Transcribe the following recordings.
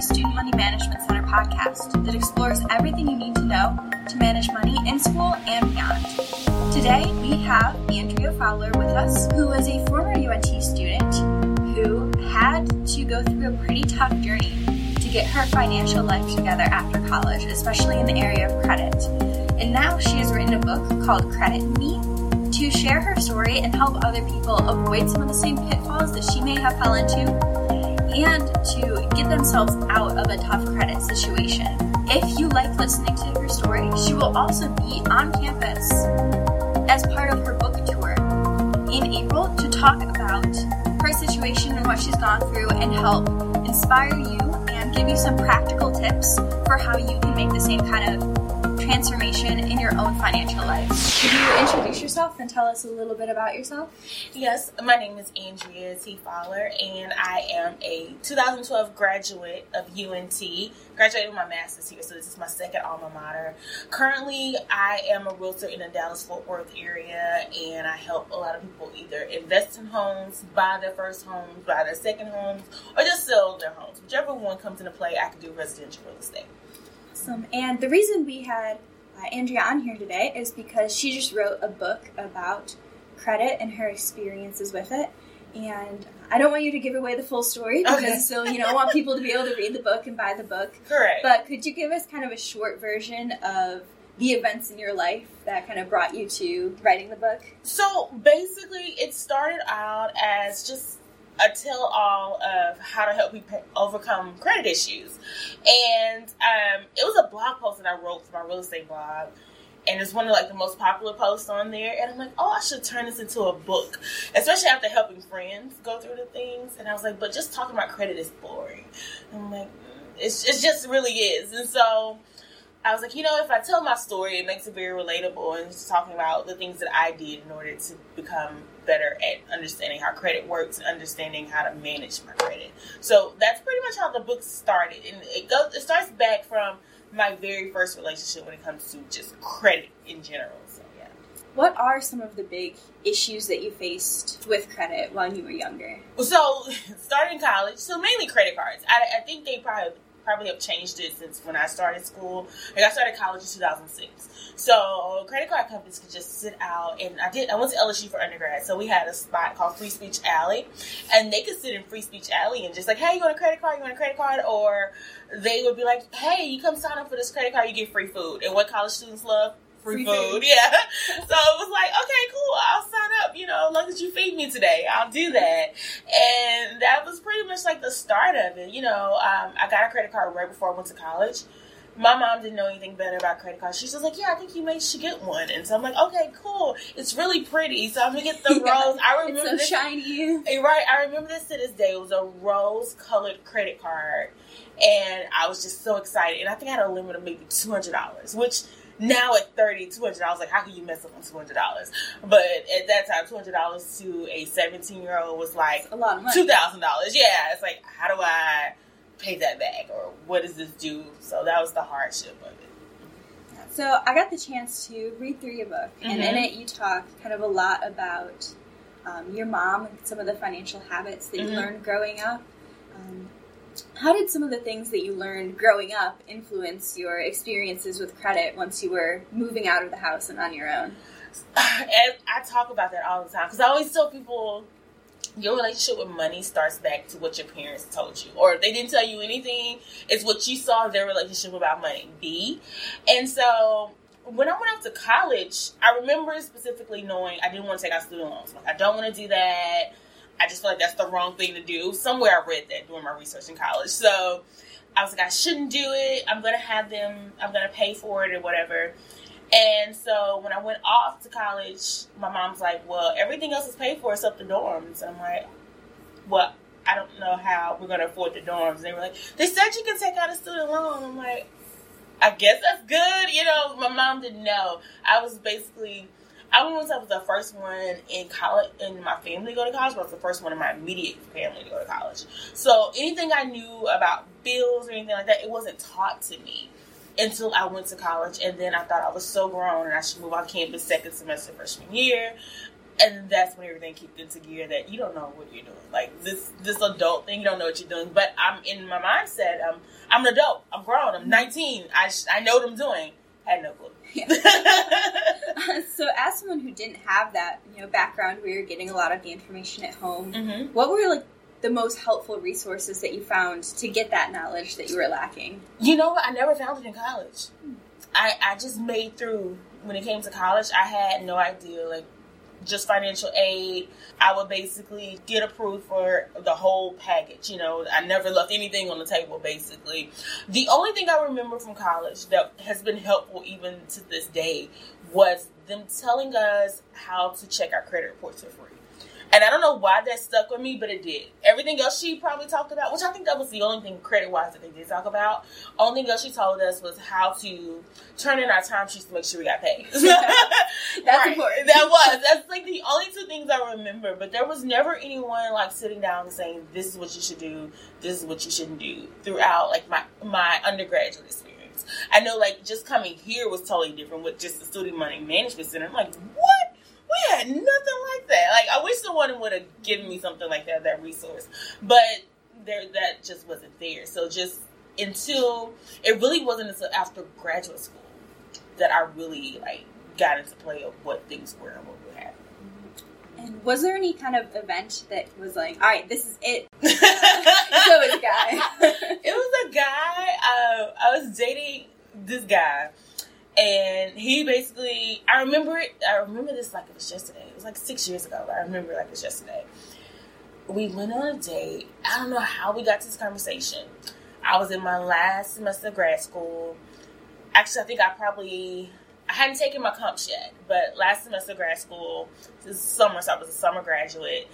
Student Money Management Center podcast that explores everything you need to know to manage money in school and beyond. Today, we have Andrea Fowler with us, who is a former UNT student who had to go through a pretty tough journey to get her financial life together after college, especially in the area of credit. And now she has written a book called Credit Me to share her story and help other people avoid some of the same pitfalls that she may have fell into and to get themselves out of a tough credit situation. If you like listening to her story, she will also be on campus as part of her book tour in April to talk about her situation and what she's gone through and help inspire you and give you some practical tips for how you can make the same kind of transformation in your own financial life. Could you introduce yourself and tell us a little bit about yourself? Yes, my name is Andrea T. Fowler, and I am a 2012 graduate of UNT. Graduated with my master's here, so this is my second alma mater. Currently, I am a realtor in the Dallas Fort Worth area, and I help a lot of people either invest in homes, buy their first homes, buy their second homes, or just sell their homes. Whichever one comes into play, I can do residential real estate. Awesome. And the reason we had uh, Andrea on here today is because she just wrote a book about credit and her experiences with it. And I don't want you to give away the full story because okay. still, you know, I want people to be able to read the book and buy the book. Correct. But could you give us kind of a short version of the events in your life that kind of brought you to writing the book? So basically, it started out as just a tell all of how to help people overcome credit issues. And um, it was a blog post that I wrote for my real estate blog. And it's one of like the most popular posts on there. And I'm like, oh, I should turn this into a book, especially after helping friends go through the things. And I was like, but just talking about credit is boring. And I'm like, mm, it's, it just really is. And so I was like, you know, if I tell my story, it makes it very relatable and just talking about the things that I did in order to become better at understanding how credit works and understanding how to manage my credit. So that's pretty much how the book started, and it goes. It starts back from my very first relationship when it comes to just credit in general. So yeah. What are some of the big issues that you faced with credit when you were younger? So, starting college, so mainly credit cards. I, I think they probably probably have changed it since when I started school. Like I started college in 2006. So credit card companies could just sit out and I did I went to LSU for undergrad. So we had a spot called Free Speech Alley and they could sit in Free Speech Alley and just like, hey, you want a credit card? You want a credit card? Or they would be like, hey, you come sign up for this credit card, you get free food. And what college students love? Free, free food. food. Yeah. so it was like, okay, cool. I'll sign up. You know, as long as you feed me today, I'll do that. And that was pretty much like the start of it. You know, um, I got a credit card right before I went to college. My mom didn't know anything better about credit cards. She's just like, yeah, I think you may should get one. And so I'm like, okay, cool. It's really pretty. So I'm gonna get the yeah, rose. I remember so this, shiny. Right. I remember this to this day. It was a rose colored credit card, and I was just so excited. And I think I had a limit of maybe two hundred dollars, which now at 30 $200, like how can you mess up on $200? But at that time, $200 to a 17 year old was like a lot of money. $2,000. Yeah, it's like, how do I pay that back? Or what does this do? So that was the hardship of it. So I got the chance to read through your book, and mm-hmm. in it you talk kind of a lot about um, your mom and some of the financial habits that you mm-hmm. learned growing up. Um, how did some of the things that you learned growing up influence your experiences with credit once you were moving out of the house and on your own? And I talk about that all the time because I always tell people your relationship with money starts back to what your parents told you, or if they didn't tell you anything, it's what you saw their relationship about money be. And so when I went off to college, I remember specifically knowing I didn't want to take out student loans. Like I don't want to do that. I just feel like that's the wrong thing to do. Somewhere I read that during my research in college. So I was like, I shouldn't do it. I'm gonna have them. I'm gonna pay for it or whatever. And so when I went off to college, my mom's like, "Well, everything else is paid for except the dorms." I'm like, "Well, I don't know how we're gonna afford the dorms." And they were like, "They said you can take out a student loan." I'm like, "I guess that's good." You know, my mom didn't know. I was basically I wouldn't was the first one in college in my family to go to college, but I was the first one in my immediate family to go to college. So anything I knew about bills or anything like that, it wasn't taught to me until I went to college. And then I thought I was so grown and I should move on campus second semester freshman year. and that's when everything kicked into gear that you don't know what you're doing. Like this this adult thing, you don't know what you're doing. But I'm in my mindset. I'm I'm an adult. I'm grown. I'm 19. I I know what I'm doing. Had no clue. Yeah. so, as someone who didn't have that you know background, where you're getting a lot of the information at home, mm-hmm. what were like the most helpful resources that you found to get that knowledge that you were lacking? You know what? I never found it in college. I I just made through when it came to college. I had no idea like just financial aid. I would basically get approved for the whole package. You know, I never left anything on the table, basically. The only thing I remember from college that has been helpful even to this day was them telling us how to check our credit reports for free. And I don't know why that stuck with me, but it did. Everything else she probably talked about, which I think that was the only thing credit wise that they did talk about. Only thing else she told us was how to turn in our timesheets to make sure we got paid. That's right. important. That was. That's like the only two things I remember. But there was never anyone like sitting down and saying, "This is what you should do. This is what you shouldn't do." Throughout like my my undergraduate experience, I know like just coming here was totally different with just the student money management center. I'm like, what? We had nothing like that. Like I wish someone would have given me something like that, that resource. But there that just wasn't there. So just until it really wasn't until after graduate school that I really like got into play of what things were and what would happen. And was there any kind of event that was like, all right, this is it? so it was a guy. it was a guy. Uh, I was dating this guy and he basically, I remember it. I remember this like it was yesterday. It was like six years ago. But I remember like it was yesterday. We went on a date. I don't know how we got to this conversation. I was in my last semester of grad school. Actually, I think I probably I hadn't taken my comps yet, but last semester of grad school, this summer, so I was a summer graduate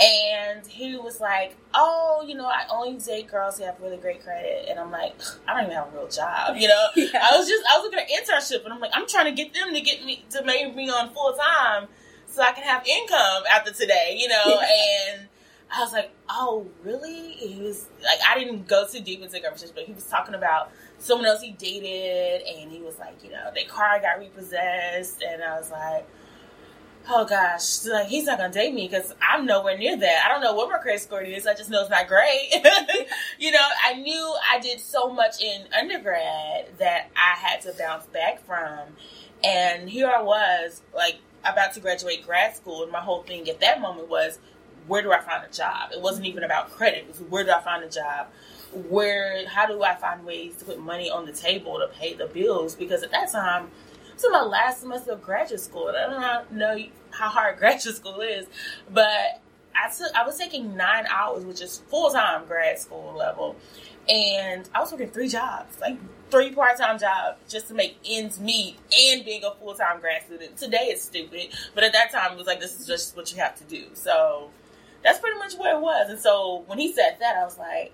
and he was like, "Oh, you know, I only date girls who have really great credit." And I'm like, "I don't even have a real job." You know, yeah. I was just I was looking at an internship, and I'm like, "I'm trying to get them to get me to make me on full time, so I can have income after today." You know, yeah. and I was like, "Oh, really?" He was like, I didn't go too deep into the conversation, but he was talking about someone else he dated, and he was like, you know, their car got repossessed, and I was like oh gosh, like he's not gonna date me because I'm nowhere near that. I don't know what my credit score is. I just know it's not great. you know, I knew I did so much in undergrad that I had to bounce back from, and here I was, like about to graduate grad school, and my whole thing at that moment was, where do I find a job? It wasn't even about credit. It was where do I find a job? Where, how do I find ways to put money on the table to pay the bills? Because at that time in my last semester of graduate school. I don't know how hard graduate school is, but I took I was taking nine hours, which is full time grad school level, and I was working three jobs, like three part time jobs, just to make ends meet and being a full time grad student. Today it's stupid, but at that time it was like this is just what you have to do. So that's pretty much where it was. And so when he said that, I was like,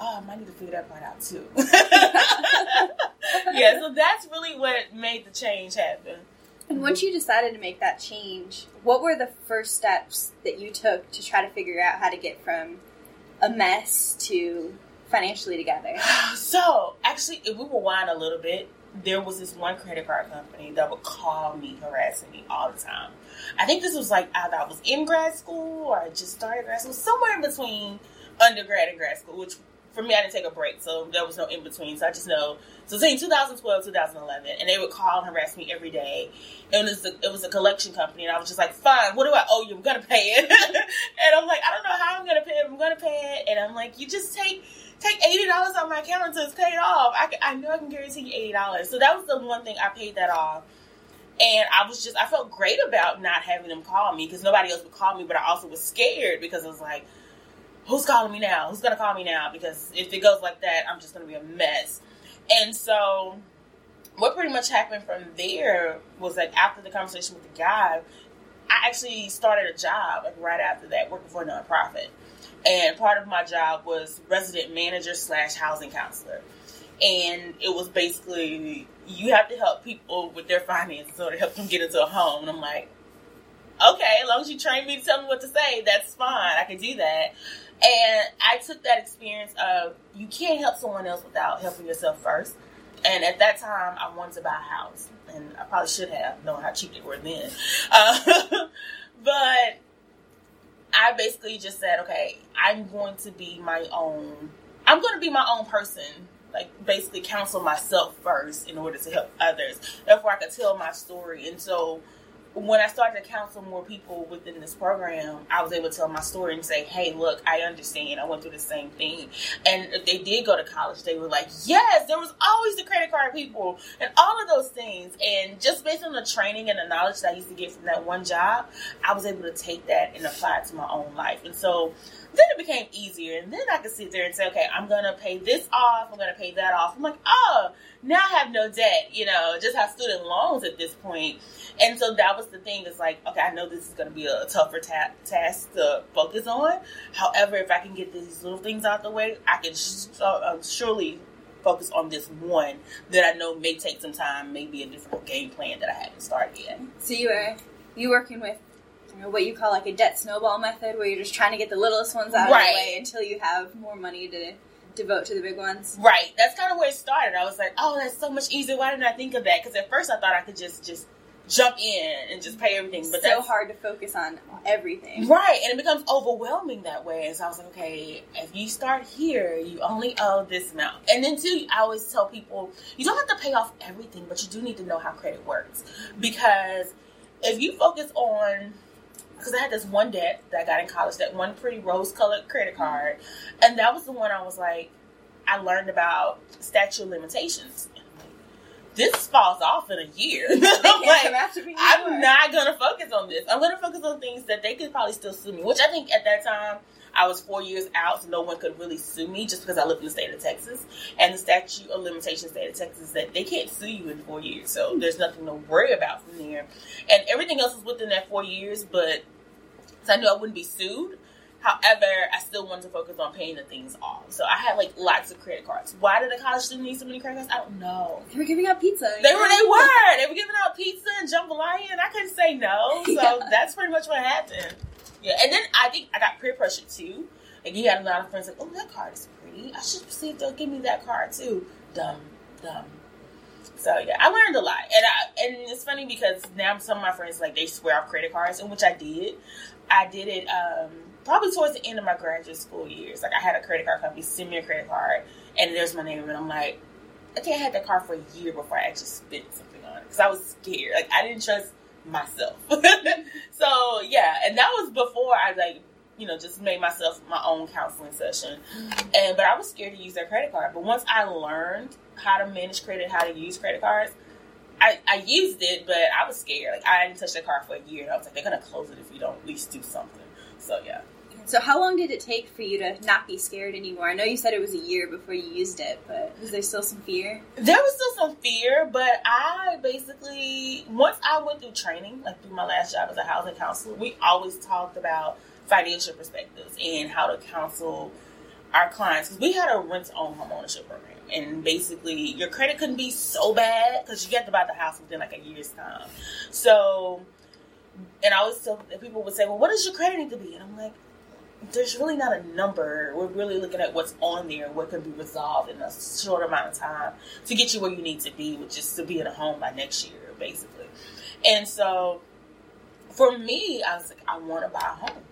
oh, I might need to figure that part out too. yeah, so that's really what made the change happen. And once you decided to make that change, what were the first steps that you took to try to figure out how to get from a mess to financially together? So, actually, if we rewind a little bit, there was this one credit card company that would call me, harassing me all the time. I think this was like either I was in grad school or I just started grad school, somewhere in between undergrad and grad school, which for me, I didn't take a break, so there was no in between. So I just know. So between 2012 2011, and they would call and harass me every day. And it was a, it was a collection company, and I was just like, fine, what do I owe you? I'm gonna pay it. and I'm like, I don't know how I'm gonna pay it. I'm gonna pay it. And I'm like, you just take take eighty dollars on my account until it's paid off. I, I know I can guarantee you eighty dollars. So that was the one thing I paid that off. And I was just, I felt great about not having them call me because nobody else would call me, but I also was scared because I was like, who's calling me now? Who's gonna call me now? Because if it goes like that, I'm just gonna be a mess. And so, what pretty much happened from there was like after the conversation with the guy, I actually started a job like right after that, working for a nonprofit. And part of my job was resident manager slash housing counselor. And it was basically you have to help people with their finances or to help them get into a home. And I'm like, okay, as long as you train me to tell me what to say, that's fine. I can do that. And I took that experience of you can't help someone else without helping yourself first. And at that time, I wanted to buy a house, and I probably should have known how cheap they were then. Uh, but I basically just said, okay, I'm going to be my own. I'm going to be my own person. Like basically counsel myself first in order to help others. Therefore, I could tell my story. And so when I started to counsel more people within this program, I was able to tell my story and say, "Hey, look, I understand. I went through the same thing." And if they did go to college, they were like, "Yes, there was always the credit card people and all of those things." And just based on the training and the knowledge that I used to get from that one job, I was able to take that and apply it to my own life. And so then it became easier, and then I could sit there and say, "Okay, I'm gonna pay this off. I'm gonna pay that off." I'm like, "Oh, now I have no debt. You know, just have student loans at this point." And so that was the thing. It's like, okay, I know this is to be a tougher ta- task to focus on. However, if I can get these little things out the way, I can sh- uh, surely focus on this one that I know may take some time, maybe a different game plan that I haven't started yet. So you are you working with you know, what you call like a debt snowball method, where you're just trying to get the littlest ones out right. of the way until you have more money to devote to the big ones. Right. That's kind of where it started. I was like, oh, that's so much easier. Why didn't I think of that? Because at first I thought I could just just jump in and just pay everything. But so that's hard to focus on everything. Right. And it becomes overwhelming that way. And so I was like, okay, if you start here, you only owe this amount. And then too, I always tell people, you don't have to pay off everything, but you do need to know how credit works. Because if you focus on because I had this one debt that I got in college, that one pretty rose colored credit card. And that was the one I was like, I learned about statute of limitations this falls off in a year. I'm like, I'm not gonna focus on this. I'm gonna focus on things that they could probably still sue me. Which I think at that time I was four years out, so no one could really sue me just because I live in the state of Texas. And the statute of limitations state of Texas is that they can't sue you in four years. So there's nothing to worry about from there. And everything else is within that four years, but so I knew I wouldn't be sued. However, I still wanted to focus on paying the things off. So I had like lots of credit cards. Why did a college student need so many credit cards? I don't know. They were giving out pizza. They were. They were. They were giving out pizza and jambalaya, and I couldn't say no. So yeah. that's pretty much what happened. Yeah, and then I think I got peer pressure too. Like you had a lot of friends like, "Oh, that card is pretty. I should see if they'll give me that card too." Dumb, dumb. So yeah, I learned a lot, and I and it's funny because now some of my friends like they swear off credit cards, and which I did. I did it. Um, probably towards the end of my graduate school years. Like I had a credit card company send me a credit card, and there's my name, and I'm like, I think I had that card for a year before I actually spent something on it because I was scared. Like I didn't trust myself. so yeah, and that was before I like you know just made myself my own counseling session, and but I was scared to use their credit card. But once I learned how to manage credit, how to use credit cards. I, I used it, but I was scared. Like I didn't touch the card for a year, and I was like, they're gonna close it if you don't at least do something. So yeah. So how long did it take for you to not be scared anymore? I know you said it was a year before you used it, but was there still some fear? There was still some fear, but I basically once I went through training, like through my last job as a housing counselor, we always talked about financial perspectives and how to counsel our clients because we had a rent-own home ownership program, and basically your credit couldn't be so bad because you get to buy the house within like a year's time. So, and I always tell people would say, "Well, what does your credit need to be?" And I'm like, there's really not a number. We're really looking at what's on there, what can be resolved in a short amount of time to get you where you need to be, which is to be in a home by next year, basically. And so for me, I was like, I want to buy a home.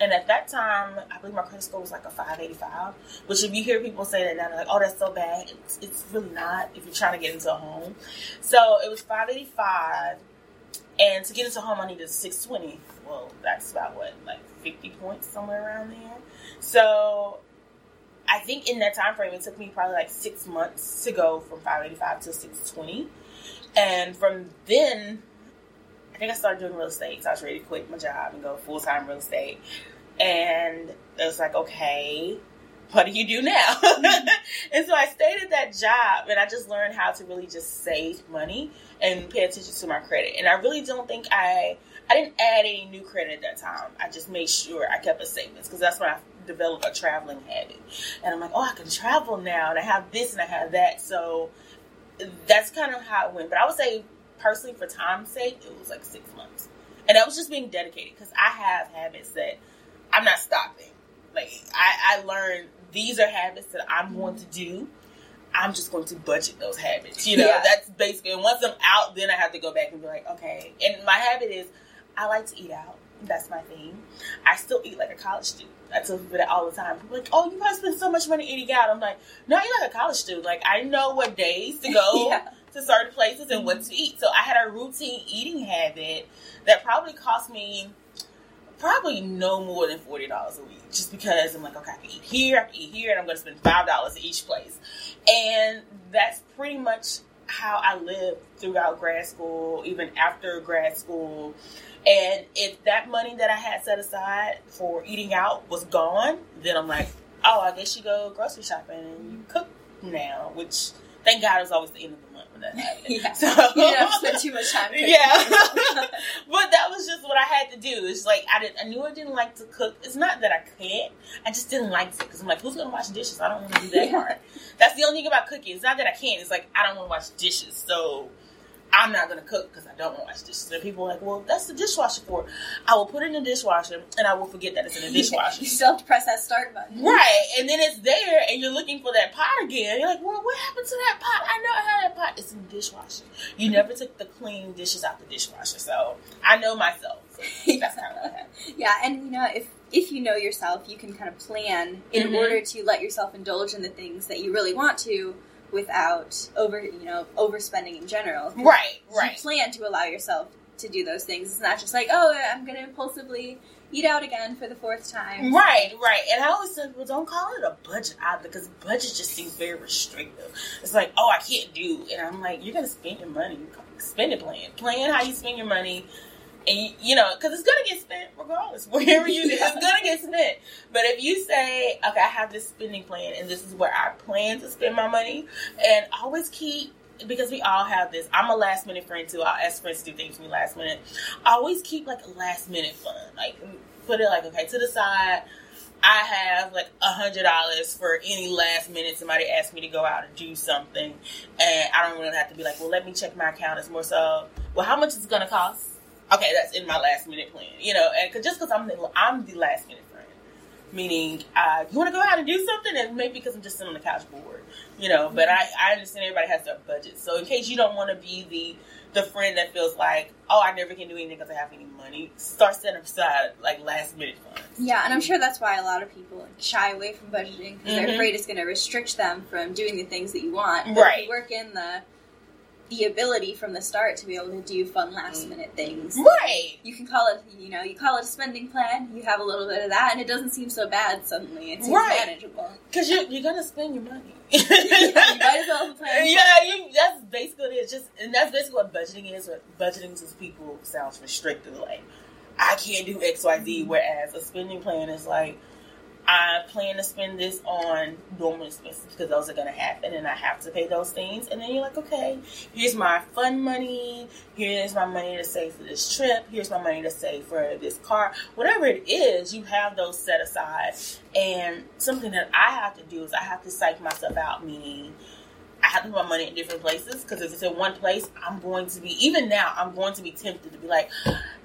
And at that time, I believe my credit score was like a 585, which if you hear people say that now, they're like, oh, that's so bad. It's, it's really not if you're trying to get into a home. So it was 585. And to get into home, I needed 620. Well, that's about what, like 50 points somewhere around there. So I think in that time frame, it took me probably like six months to go from 585 to 620. And from then, I think I started doing real estate. So I was ready to quit my job and go full time real estate. And it was like, okay, what do you do now? and so I stayed at that job and I just learned how to really just save money and pay attention to my credit. And I really don't think I I didn't add any new credit at that time. I just made sure I kept a savings because that's when I developed a traveling habit. And I'm like, oh, I can travel now, and I have this and I have that. So that's kind of how it went. But I would say, personally, for time's sake, it was like six months. And I was just being dedicated because I have habits that I'm not stopping. Like I, I learned these are habits that I'm going to do. I'm just going to budget those habits. You know, yeah. that's basically. And once I'm out, then I have to go back and be like, okay. And my habit is I like to eat out. That's my thing. I still eat like a college student. I tell people that all the time. People are like, oh, you guys spend so much money eating out. I'm like, no, eat like a college student. Like, I know what days to go Yeah. to certain places and what to eat. So I had a routine eating habit that probably cost me probably no more than forty dollars a week. Just because I'm like, okay, I can eat here, I can eat here, and I'm gonna spend five dollars at each place. And that's pretty much how I lived throughout grad school, even after grad school. And if that money that I had set aside for eating out was gone, then I'm like, oh, I guess you go grocery shopping and you cook now, which thank God it was always the end of the that. Yeah. So, You didn't have to spend too much time. cooking. yeah. but that was just what I had to do. It's like I didn't. I knew I didn't like to cook. It's not that I can't. I just didn't like to because I'm like, who's gonna wash dishes? I don't want to do that Yeah. part. That's the only thing about cooking. It's not that I can't. It's like I don't want to wash dishes. So I'm not gonna cook because I don't want to wash dishes. And people are like, well, that's the dishwasher for. I will put it in the dishwasher and I will forget that it's in the dishwasher. you still have to press that start button. Right, and then it's there, and you're looking for that pot again. You're like, "Well, what happened to that pot? I know I had that pot. It's in the dishwasher. You never took the clean dishes out the dishwasher, so I know myself. So that's kind of. Yeah, and you know, if if you know yourself, you can kind of plan in Mhm. order to let yourself indulge in the things that you really want to without over, you know, overspending in general. Right, You right, plan to allow yourself to do those things. It's not just like, oh, I'm going to impulsively eat out again for the fourth time. right, right. And I always said, well, don't call it a budget out because budget just seems very restrictive. It's like, oh, I can't do, and I'm like, you're gonna spend your money. Spend it plan. Plan how you spend your money. And you, you know, because it's gonna get spent regardless. Wherever you, it's gonna get spent. But if you say, okay, I have this spending plan, and this is where I plan to spend my money, and always keep because we all have this. I'm a last minute friend too. I'll ask friends to do things for me last minute. Always keep like a last minute fund. Like put it like okay to the side. I have like a hundred dollars for any last minute somebody asks me to go out and do something, and I don't really have to be like, well, let me check my account. It's more so, well, how much is it gonna cost? Okay, that's in my last minute plan, you know, and cause, just because I'm the, I'm the last minute friend, meaning uh, you want to go out and do something, and maybe because I'm just sitting on the couch bored, you know. But I, I understand everybody has their budget, so in case you don't want to be the the friend that feels like, oh, I never can do anything because I have any money, start setting aside like last minute funds. Yeah, and I'm sure that's why a lot of people shy away from budgeting because Mhm. they're afraid it's going to restrict them from doing the things that you want. But Right. If you work in the the ability from the start to be able to do fun last mm. minute things. Right. You can call it, you know, you call it a spending plan. You have a little bit of that, and it doesn't seem so bad suddenly. It seems Right. manageable. Because you, you're going to spend your money. you might as well plan. Yeah, you, that's basically what it is. Just and that's basically what budgeting is. What budgeting to people sounds restrictive. Like I can't do X, Y, Z. Mm-hmm. Whereas a spending plan is like I plan to spend this on normal expenses because those are going to happen, and I have to pay those things. And then you're like, okay, here's my fun money. Here's my money to save for this trip. Here's my money to save for this car. Whatever it is, you have those set aside. And something that I have to do is I have to psych myself out, meaning I have to put my money in different places because if it's in one place, I'm going to be even now. I'm going to be tempted to be like,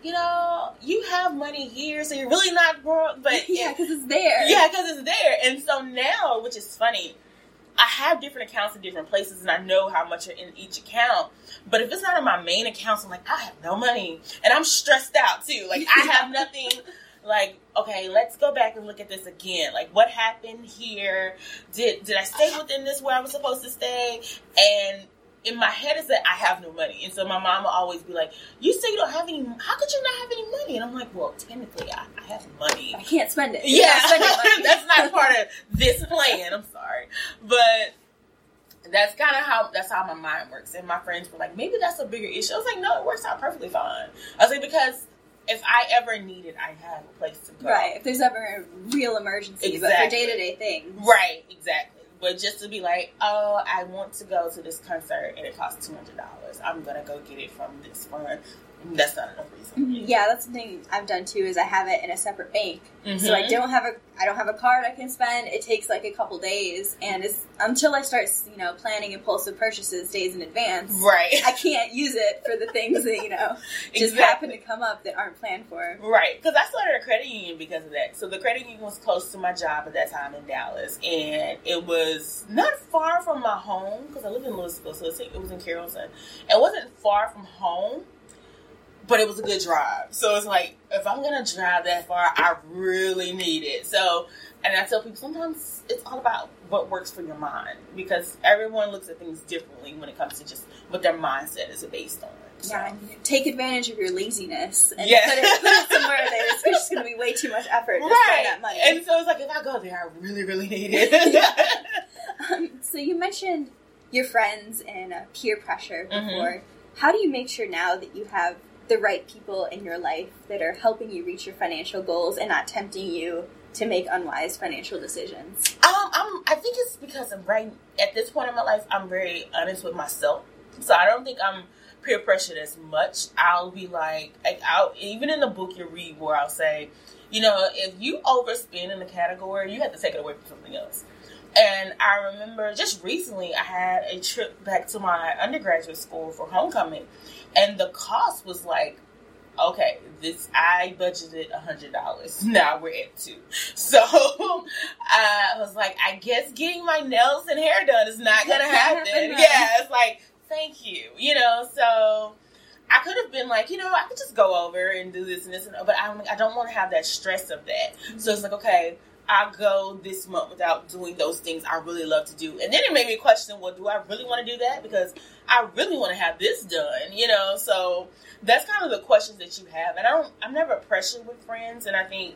you know, you have money here, so you're really not broke, but yeah, because it's there. yeah, because it's there. And so now, which is funny, I have different accounts in different places, and I know how much are in each account. But if it's not in my main accounts, I'm like, I have no money, and I'm stressed out too. Like I have nothing. Like, okay, let's go back and look at this again. Like, what happened here? Did did I stay within this where I was supposed to stay? And in my head is that I have no money, and so my mom will always be like, "You say you don't have any. How could you not have any money?" And I'm like, "Well, technically, I, I have money." I can't spend it. Yeah, that's not part of this plan. I'm sorry, but that's kind of how that's how my mind works. And my friends were like, maybe that's a bigger issue. I was like, no, it works out perfectly fine. I was like, because if I ever need it, I have a place to go. Right. If there's ever a real emergency, but for Exactly. day to day things. Right, exactly. But just to be like, oh, I want to go to this concert and it costs two hundred dollars. I'm gonna go get it from this fund. That's not enough reason. Mhm. Yeah, that's the thing I've done too. Is I have it in a separate bank, so I Mhm. don't have a I don't have a card I can spend. It takes like a couple days, and it's until I start you know planning impulsive purchases days in advance. Right. I can't use it for the things that you know just happen to come up that aren't planned for. Right, because I started a credit union because of that. So the credit union was close to my job at that time in Dallas, and it was not far from my home because I live in Lewisville, so it was in Carrollton. It wasn't far from home, but it was a good drive. So it's like if I'm gonna drive that far, I really need it. So, and I tell people sometimes it's all about what works for your mind because everyone looks at things differently when it comes to just what their mindset is based on. So. Yeah, take advantage of your laziness and yes. put, it, put it somewhere that it's just going to be way too much effort to right. spend that money. And so it's like if I go there, I really, really need it. um, so you mentioned your friends and uh, peer pressure mm-hmm. before. Mm-hmm. How do you make sure now that you have the right people in your life that are helping you reach your financial goals and not tempting you to make unwise financial decisions? Um, I'm, I think it's because I'm right at this point in my life. I'm very honest with myself, so I don't think I'm peer pressured as much. I'll be like, like I'll even in the book you read where I'll say, you know, if you overspend in a category, you have to take it away from something else. And I remember just recently, I had a trip back to my undergraduate school for homecoming, and the cost was like, okay, this I budgeted a hundred dollars. Now we're at two, so I was like, I guess getting my nails and hair done is not gonna happen. yeah, it's like, thank you, you know. So I could have been like, you know, I could just go over and do this and this, and, but I, I don't want to have that stress of that. So it's like, okay I go this month without doing those things I really love to do. And then it made me question, well, do I really want to do that? Because I really want to have this done, you know? So that's kind of the questions that you have. And I don't, I'm never pressured with friends. And I think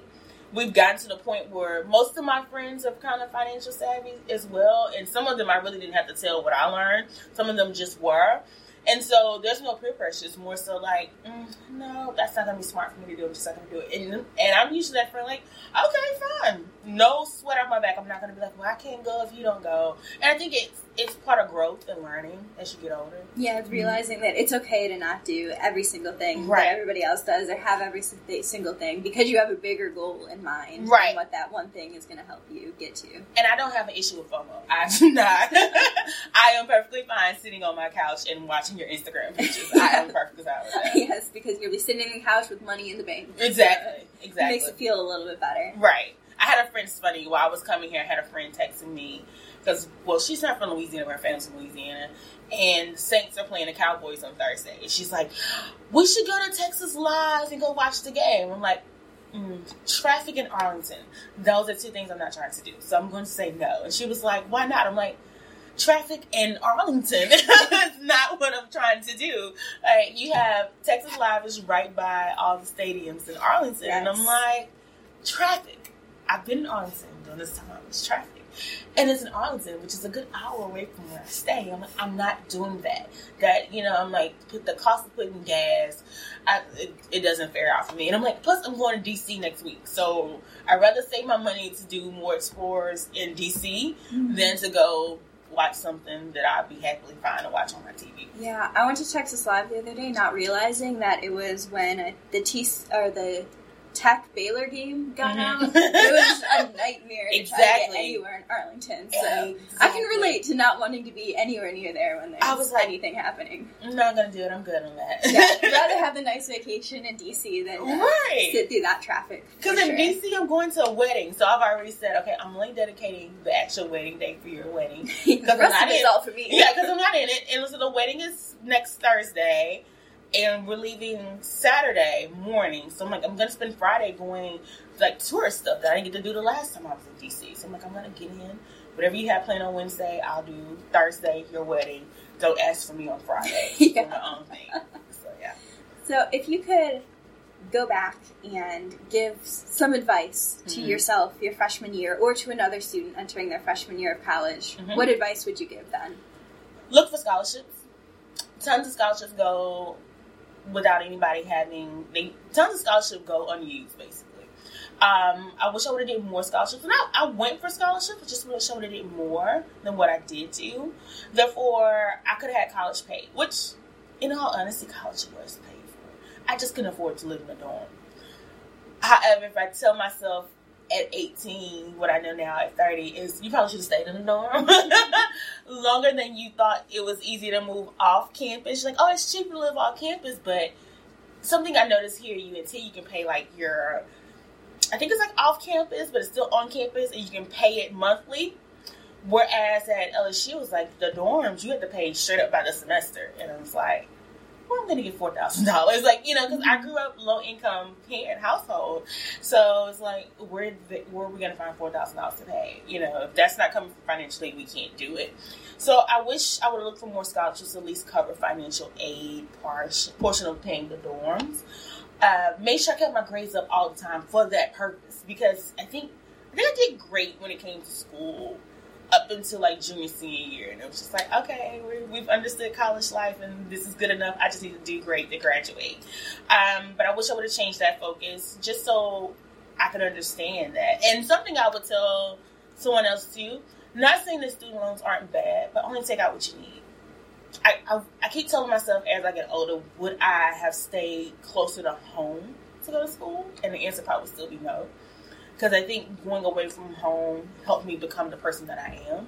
we've gotten to the point where most of my friends are kind of financial savvy as well. And some of them I really didn't have to tell what I learned. Some of them just were. And so there's no peer pressure. It's more so like, mm, no, that's not gonna be smart for me to do. I'm just not gonna do it. And and I'm usually that friend like, okay, fine, no sweat off my back. I'm not gonna be like, well, I can't go if you don't go. And I think it's it's part of growth and learning as you get older. Yeah, it's realizing mm-hmm. that it's okay to not do every single thing right. that everybody else does, or have every single thing because you have a bigger goal in mind. Right. what that one thing is going to help you get to. And I don't have an issue with FOMO. I do not. I am perfectly fine sitting on my couch and watching your Instagram pictures. I am perfectly fine with that. yes, because you'll be sitting in the couch with money in the bank. Exactly. Exactly. It makes it feel a little bit better. Right. I had a friend. It's funny. While I was coming here, I had a friend texting me because well, she's not from Louisiana. Her family's from Louisiana, and Saints are playing the Cowboys on Thursday. And she's like, "We should go to Texas Live and go watch the game." I'm like. Mm, traffic in Arlington. Those are two things I'm not trying to do. So I'm going to say no. And she was like, why not? I'm like, traffic in Arlington is not what I'm trying to do. Like, you have Texas Live is right by all the stadiums in Arlington. Yes. And I'm like, traffic. I've been in Arlington during this time. It's traffic and it's in Arlington, which is a good hour away from where I stay. I'm like, I'm not doing that. That you know, I'm like, put the cost of putting gas, I, it, it, doesn't fare out for me. And I'm like, plus I'm going to DC next week, so I'd rather save my money to do more explorers in DC mm-hmm. than to go watch something that I'd be happily fine to watch on my TV. Yeah, I went to Texas Live the other day, not realizing that it was when the T or the Tech Baylor game got mm-hmm. out, it was a nightmare exactly. to try to get anywhere in Arlington. So exactly. I can relate to not wanting to be anywhere near there when there's I was like, anything happening. I'm not gonna do it. I'm good on that. yeah, I'd rather have a nice vacation in DC than uh, right. sit through that traffic. Because in sure. DC, I'm going to a wedding, so I've already said, okay, I'm only dedicating the actual wedding day for your wedding. Because I'm not in all for me. Yeah, because I'm not in it. And so the wedding is next Thursday and we're leaving Saturday morning. So I'm like, I'm gonna spend Friday going like tourist stuff that I didn't get to do the last time I was in DC. So I'm like, I'm gonna get in. Whatever you have planned on Wednesday, I'll do Thursday, your wedding. Don't ask for me on Friday. yeah. my own thing. So yeah. So if you could go back and give some advice to mm-hmm. yourself your freshman year or to another student entering their freshman year of college, mm-hmm. what advice would you give then? Look for scholarships. Tons of scholarships go without anybody having they tons of scholarship go unused basically. Um, I wish I would have did more scholarships. And I, I went for scholarships, but just wish I would have did more than what I did do. Therefore, I could have had college paid, which, in all honesty, college was paid for. I just couldn't afford to live in a dorm. However, if I tell myself at 18, what I know now at 30 is you probably should have stayed in the dorm longer than you thought it was easy to move off campus. Like, oh, it's cheaper to live off campus, but something I noticed here at UNT, you can pay like your, I think it's like off campus, but it's still on campus, and you can pay it monthly. Whereas at LSU, it was like the dorms, you had to pay straight up by the semester. And I was like, well, I'm going to get four thousand dollars. Like you know, because I grew up low income parent household, so it's like where the, where are we going to find four thousand dollars to pay? You know, if that's not coming financially, we can't do it. So I wish I would looked for more scholarships to at least cover financial aid portion portion of paying the dorms. Uh, make sure I kept my grades up all the time for that purpose because I think I think I did great when it came to school up until like junior senior year, and it was just like, okay, we have understood college life, and this is good enough. I just need to do great to graduate. Um, but I wish I would have changed that focus just so I could understand that. And something I would tell someone else too. Not saying that student loans aren't bad, but only take out what you need. I, I, I keep telling myself as I get older, would I have stayed closer to home to go to school? And the answer probably would still be no because I think going away from home helped me become the person that I am.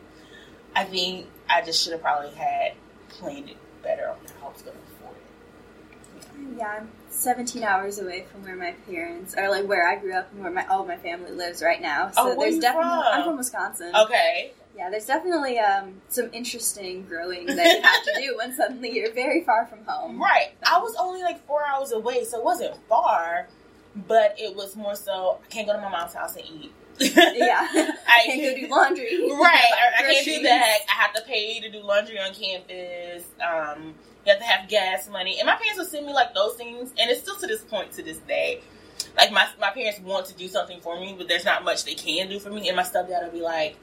I think I just should have probably had planned it better on how I was going to afford it. Yeah. I'm 17 hours away from where my parents, or like where I grew up and where my all my family lives right now. So oh, there's definitely. From? I'm from Wisconsin. Okay. Yeah, there's definitely um, some interesting growing that you have to do when suddenly you're very far from home. Right. I was only like four hours away, so it wasn't far but it was more so I can't go to my mom's house and eat. yeah, I can't go do laundry. Right, I, I can't do that. I have to pay to do laundry on campus. Um, you have to have gas money, and my parents would send me like those things, and it's still to this point to this day. Like my my parents want to do something for me, but there's not much they can do for me, and my stepdad will be like.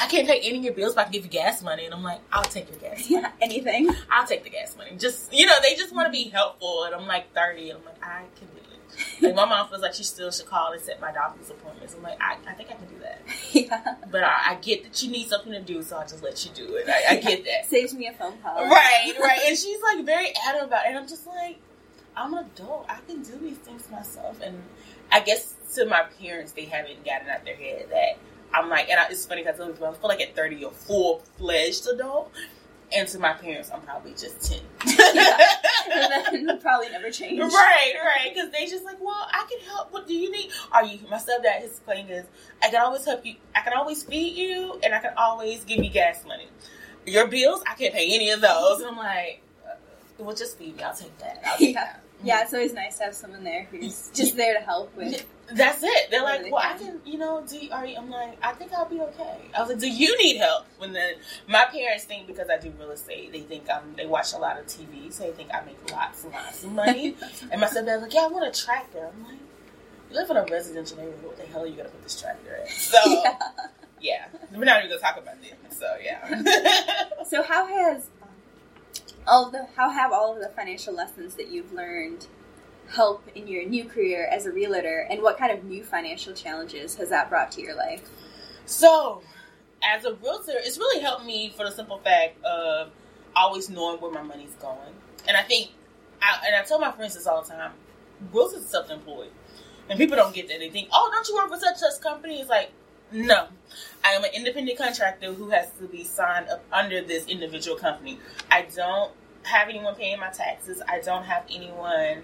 I can't pay any of your bills, but I can give you gas money. And I'm like, I'll take your gas money. Yeah, anything. I'll take the gas money. Just, you know, they just want to be helpful. And I'm like 30, and I'm like, I can do like my mom feels like she still should call and set my doctor's appointments. I'm like, I, I think I can do that. Yeah. But I, I, get that you need something to do, so I'll just let you do it. I, I get that. Saves me a phone call. Right, right. And she's like very adamant about it. And I'm just like, I'm an adult. I can do these things myself. And I guess to my parents, they haven't gotten out their head that I'm like, and I, it's funny because I feel like at 30, you're full fledged adult. And to my parents, I'm probably just 10. yeah. And then probably never change. Right, right. Because they just like, well, I can help. What do you need? Are you, my stepdad, his claim is, I can always help you. I can always feed you and I can always give you gas money. Your bills, I can't pay any of those. And I'm like, well, just feed me. I'll take that. I'll take yeah. That. Yeah, it's always nice to have someone there who's just there to help with. That's it. They're like, well, I can, you know, do you, are you, I'm like, I think I'll be okay. I was like, do you need help? When the my parents think because I do real estate, they think I'm. They watch a lot of TV, so they think I make lots and lots of money. and my stepdad's like, yeah, I want a tractor. I'm like, you live in a residential neighborhood. What the hell are you gonna put this tractor in? So. Yeah. yeah. we're not even gonna talk about this. So yeah. so how has all the how have all of the financial lessons that you've learned help in your new career as a realtor? And what kind of new financial challenges has that brought to your life? So as a realtor it's really helped me for the simple fact of always knowing where my money's going. And i think I, and i tell my friends this all the time realtors are self-employed. And people don't get that. They think oh don't you work for such such company? It's like no, I am an independent contractor who has to be signed up under this individual company. I don't have anyone paying my taxes. I don't have anyone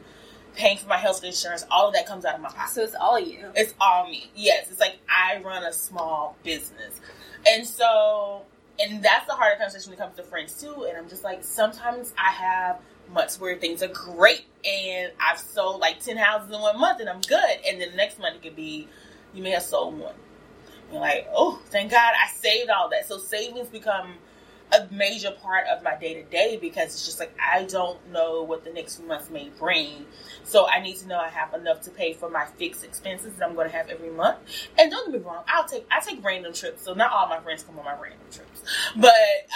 paying for my health insurance. All of that comes out of my pocket. So it's all you. It's all me. Yes, it's like I run a small business, and so and that's the harder conversation when it comes to friends too. And I'm just like sometimes I have months where things are great and I've sold like ten houses in one month and I'm good, and then the next month it could be you may have sold one like, oh, thank God I saved all that. So savings become a major part of my day to day because it's just like I don't know what the next month may bring. So I need to know I have enough to pay for my fixed expenses that I'm going to have every month. And don't get me wrong, I'll take I take random trips. So not all my friends come on my random trips, but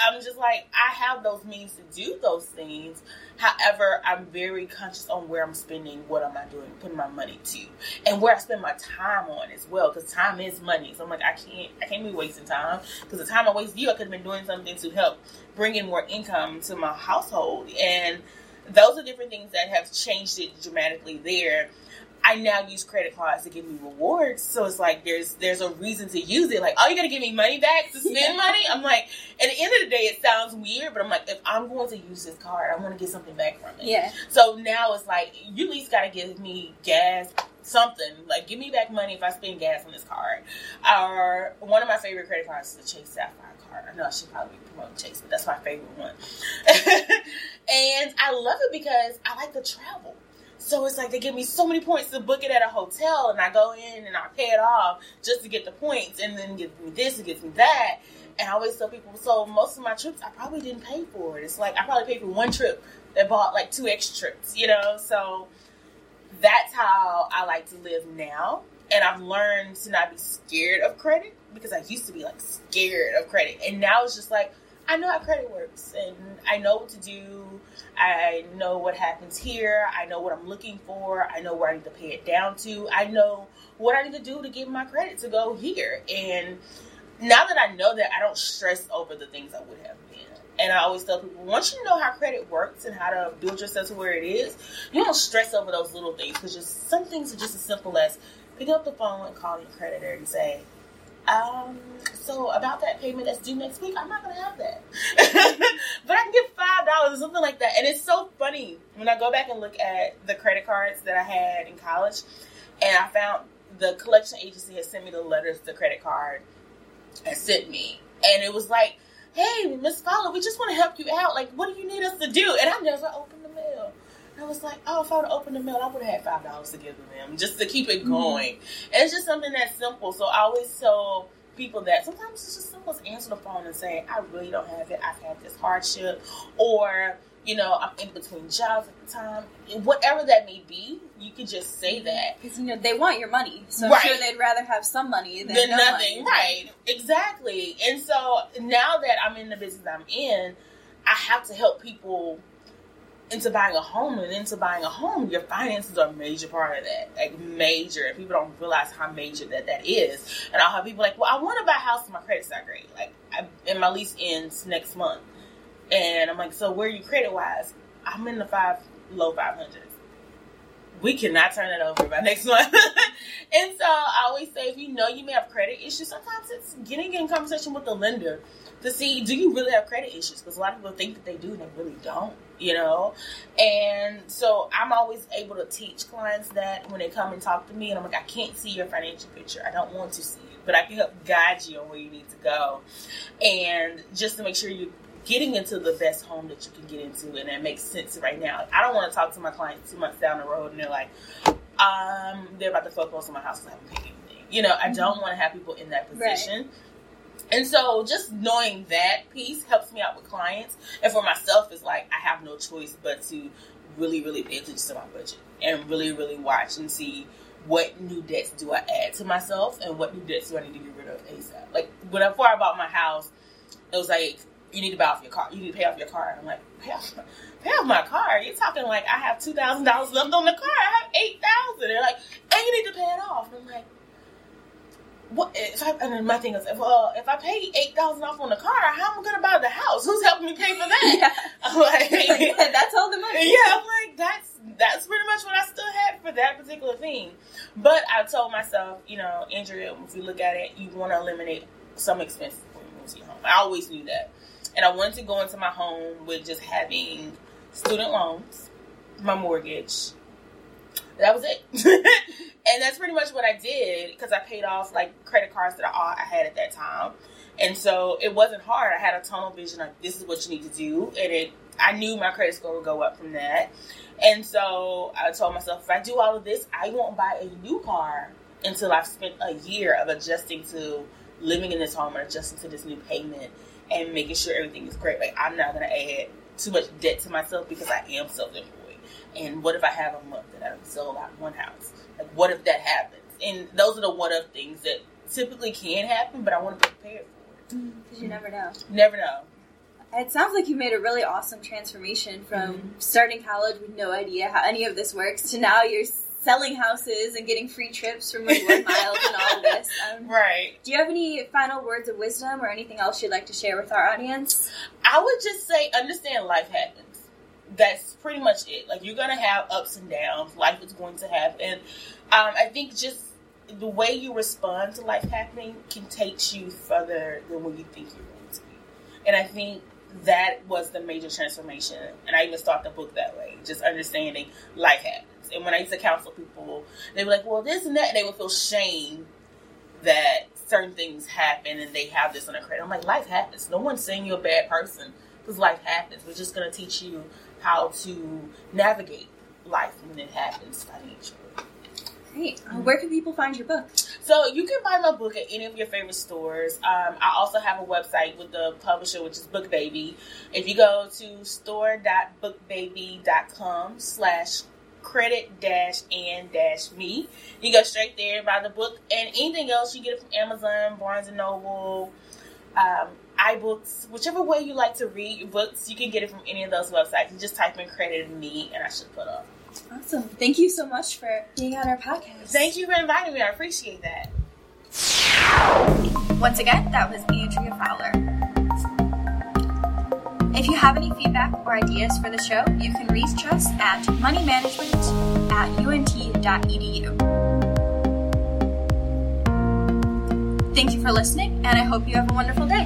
I'm just like I have those means to do those things. However, I'm very conscious on where I'm spending, what am I doing, putting my money to, and where I spend my time on as well. Because time is money. So I'm like I can't I can't be wasting time because the time I waste you, I could have been doing something to help bring in more income to my household and those are different things that have changed it dramatically there. I now use credit cards to give me rewards. So it's like there's there's a reason to use it. Like, oh, you gotta give me money back to spend yeah. money? I'm like, at the end of the day, it sounds weird, but I'm like, if I'm going to use this card, I want to get something back from it. Yeah. So now it's like, you at least gotta give me gas something. Like, give me back money if I spend gas on this card. Or one of my favorite credit cards is the Chase Sapphire card. I know I should probably be promoting Chase, but that's my favorite one. and I love it because I like to travel. So it's like they give me so many points to book it at a hotel, and I go in and I pay it off just to get the points, and then gives me this, and gives me that. And I always tell people, so most of my trips, I probably didn't pay for it. It's like I probably paid for one trip that bought like two extra trips, you know? So that's how I like to live now. And I've learned to not be scared of credit because I used to be like scared of credit. And now it's just like, I know how credit works and I know what to do. I know what happens here. I know what I'm looking for. I know where I need to pay it down to. I know what I need to do to get my credit to go here. And now that I know that, I don't stress over the things I would have been. And I always tell people, once you know how credit works and how to build yourself to where it is, you don't stress over those little things because just some things are just as simple as picking up the phone and calling your creditor and say, um, so about that payment that's due next week, I'm not gonna have that. but I can get five dollars or something like that. And it's so funny when I go back and look at the credit cards that I had in college and I found the collection agency had sent me the letters the credit card had sent me. And it was like hey, Miss Fowler, we just want to help you out. Like, what do you need us to do? And I never opened I was like, oh, if I would have opened the mail, I would have had five dollars to give to them just to keep it mm-hmm. going. Mm-hmm. It's just something that's simple. So I always tell people that sometimes it's just simple as answer the phone and say, I really don't have it. I've had this hardship, or you know, I'm in between jobs at the time. Whatever that may be, you could just say that. Because, you know, they want your money. So right. I'm sure they'd rather have some money than, than no nothing. Money. Right. Exactly. And so now that I'm in the business I'm in, I have to help people into buying a home and into buying a home, your finances are a major part of that. Like major. People don't realize how major that that is. And I'll have people like, well, I want to buy a house and my credit's not great. Like, I, and my lease ends next month. And I'm like, so where are you credit wise? I'm in the five low five hundreds. We cannot turn it over by next month. and so I always say, if you know you may have credit issues, sometimes it's getting in conversation with the lender to see do you really have credit issues? Because a lot of people think that they do and they really don't, you know. And so I'm always able to teach clients that when they come and talk to me, and I'm like, I can't see your financial picture. I don't want to see it, but I can help guide you on where you need to go, and just to make sure you're getting into the best home that you can get into and that makes sense right now. I don't want to talk to my clients two months down the road and they're like, um, they're about to foreclose on my house and I haven't paid anything. You know, I don't want to have people in that position. Right. And so just knowing that piece helps me out with clients. And for myself, it's like I have no choice but to really, really pay attention to my budget and really, really watch and see what new debts do I add to myself and what new debts do I need to get rid of ASAP. Like before I bought my house, it was like you need to pay off your car. You need to pay off your car. I'm like, pay off, pay off my car. You're talking like I have two thousand dollars left on the car. I have eight thousand. They're like, and you need to pay it off. And I'm like, what? If I and my thing is, well, uh, if I pay eight thousand off on the car, how am I going to buy the house? Who's helping me pay for that? Yeah. I'm like, that's all the money. Yeah, I'm like, that's that's pretty much what I still had for that particular thing. But I told myself, you know, Andrea, if you look at it, you want to eliminate some expenses before you move to your home. I always knew that and I wanted to go into my home with just having student loans, my mortgage. That was it. and that's pretty much what I did because I paid off like credit cards that I, I had at that time. And so it wasn't hard. I had a tunnel vision like this is what you need to do, and it. I knew my credit score would go up from that. And so I told myself, if I do all of this, I won't buy a new car until I've spent a year of adjusting to living in this home and adjusting to this new payment and making sure everything is great. Like I'm not gonna add too much debt to myself because I am self-employed. And what if I have a month that I don't sell out one house? Like what if that happens? And those are the what if things that typically can happen, but I want to be prepared for it. Because you never know. Never know. It sounds like you made a really awesome transformation from mm-hmm. starting college with no idea how any of this works to now you're selling houses and getting free trips from reward miles and all of this. Um, right. Do you have any final words of wisdom or anything else you'd like to share with our audience? I would just say understand life happens. That's pretty much it. Like you're gonna have ups and downs. Life is going to happen. Um, I think just the way you respond to life happening can take you further than what you think you're going to be. And I think that was the major transformation. And I even started the book that way, just understanding life happens And when I used to counsel people, they were like, "Well, this and that," and they would feel shame that certain things happen and they have this on their credit. I'm like, life happens. No one's saying you're a bad person because life happens. We're just to teach you how to navigate life when it happens financially. Great. Uh, where can people find your book? So you can buy my book at any of your favorite stores. Um, I also have a website with the publisher, which is BookBaby. If you go to store.bookbaby.com slash credit dash and dash me, you go straight there buy the book and anything else you get it from Amazon, Barnes and Noble, um, iBooks, whichever way you like to read your books, you can get it from any of those websites. You just type in credit and me, and I should put up. Awesome. Thank you so much for being on our podcast. Thank you for inviting me. I appreciate that. Once again, that was Andrea Fowler. If you have any feedback or ideas for the show, you can reach us at moneymanagement at unt.edu. Thank you for listening, and I hope you have a wonderful day.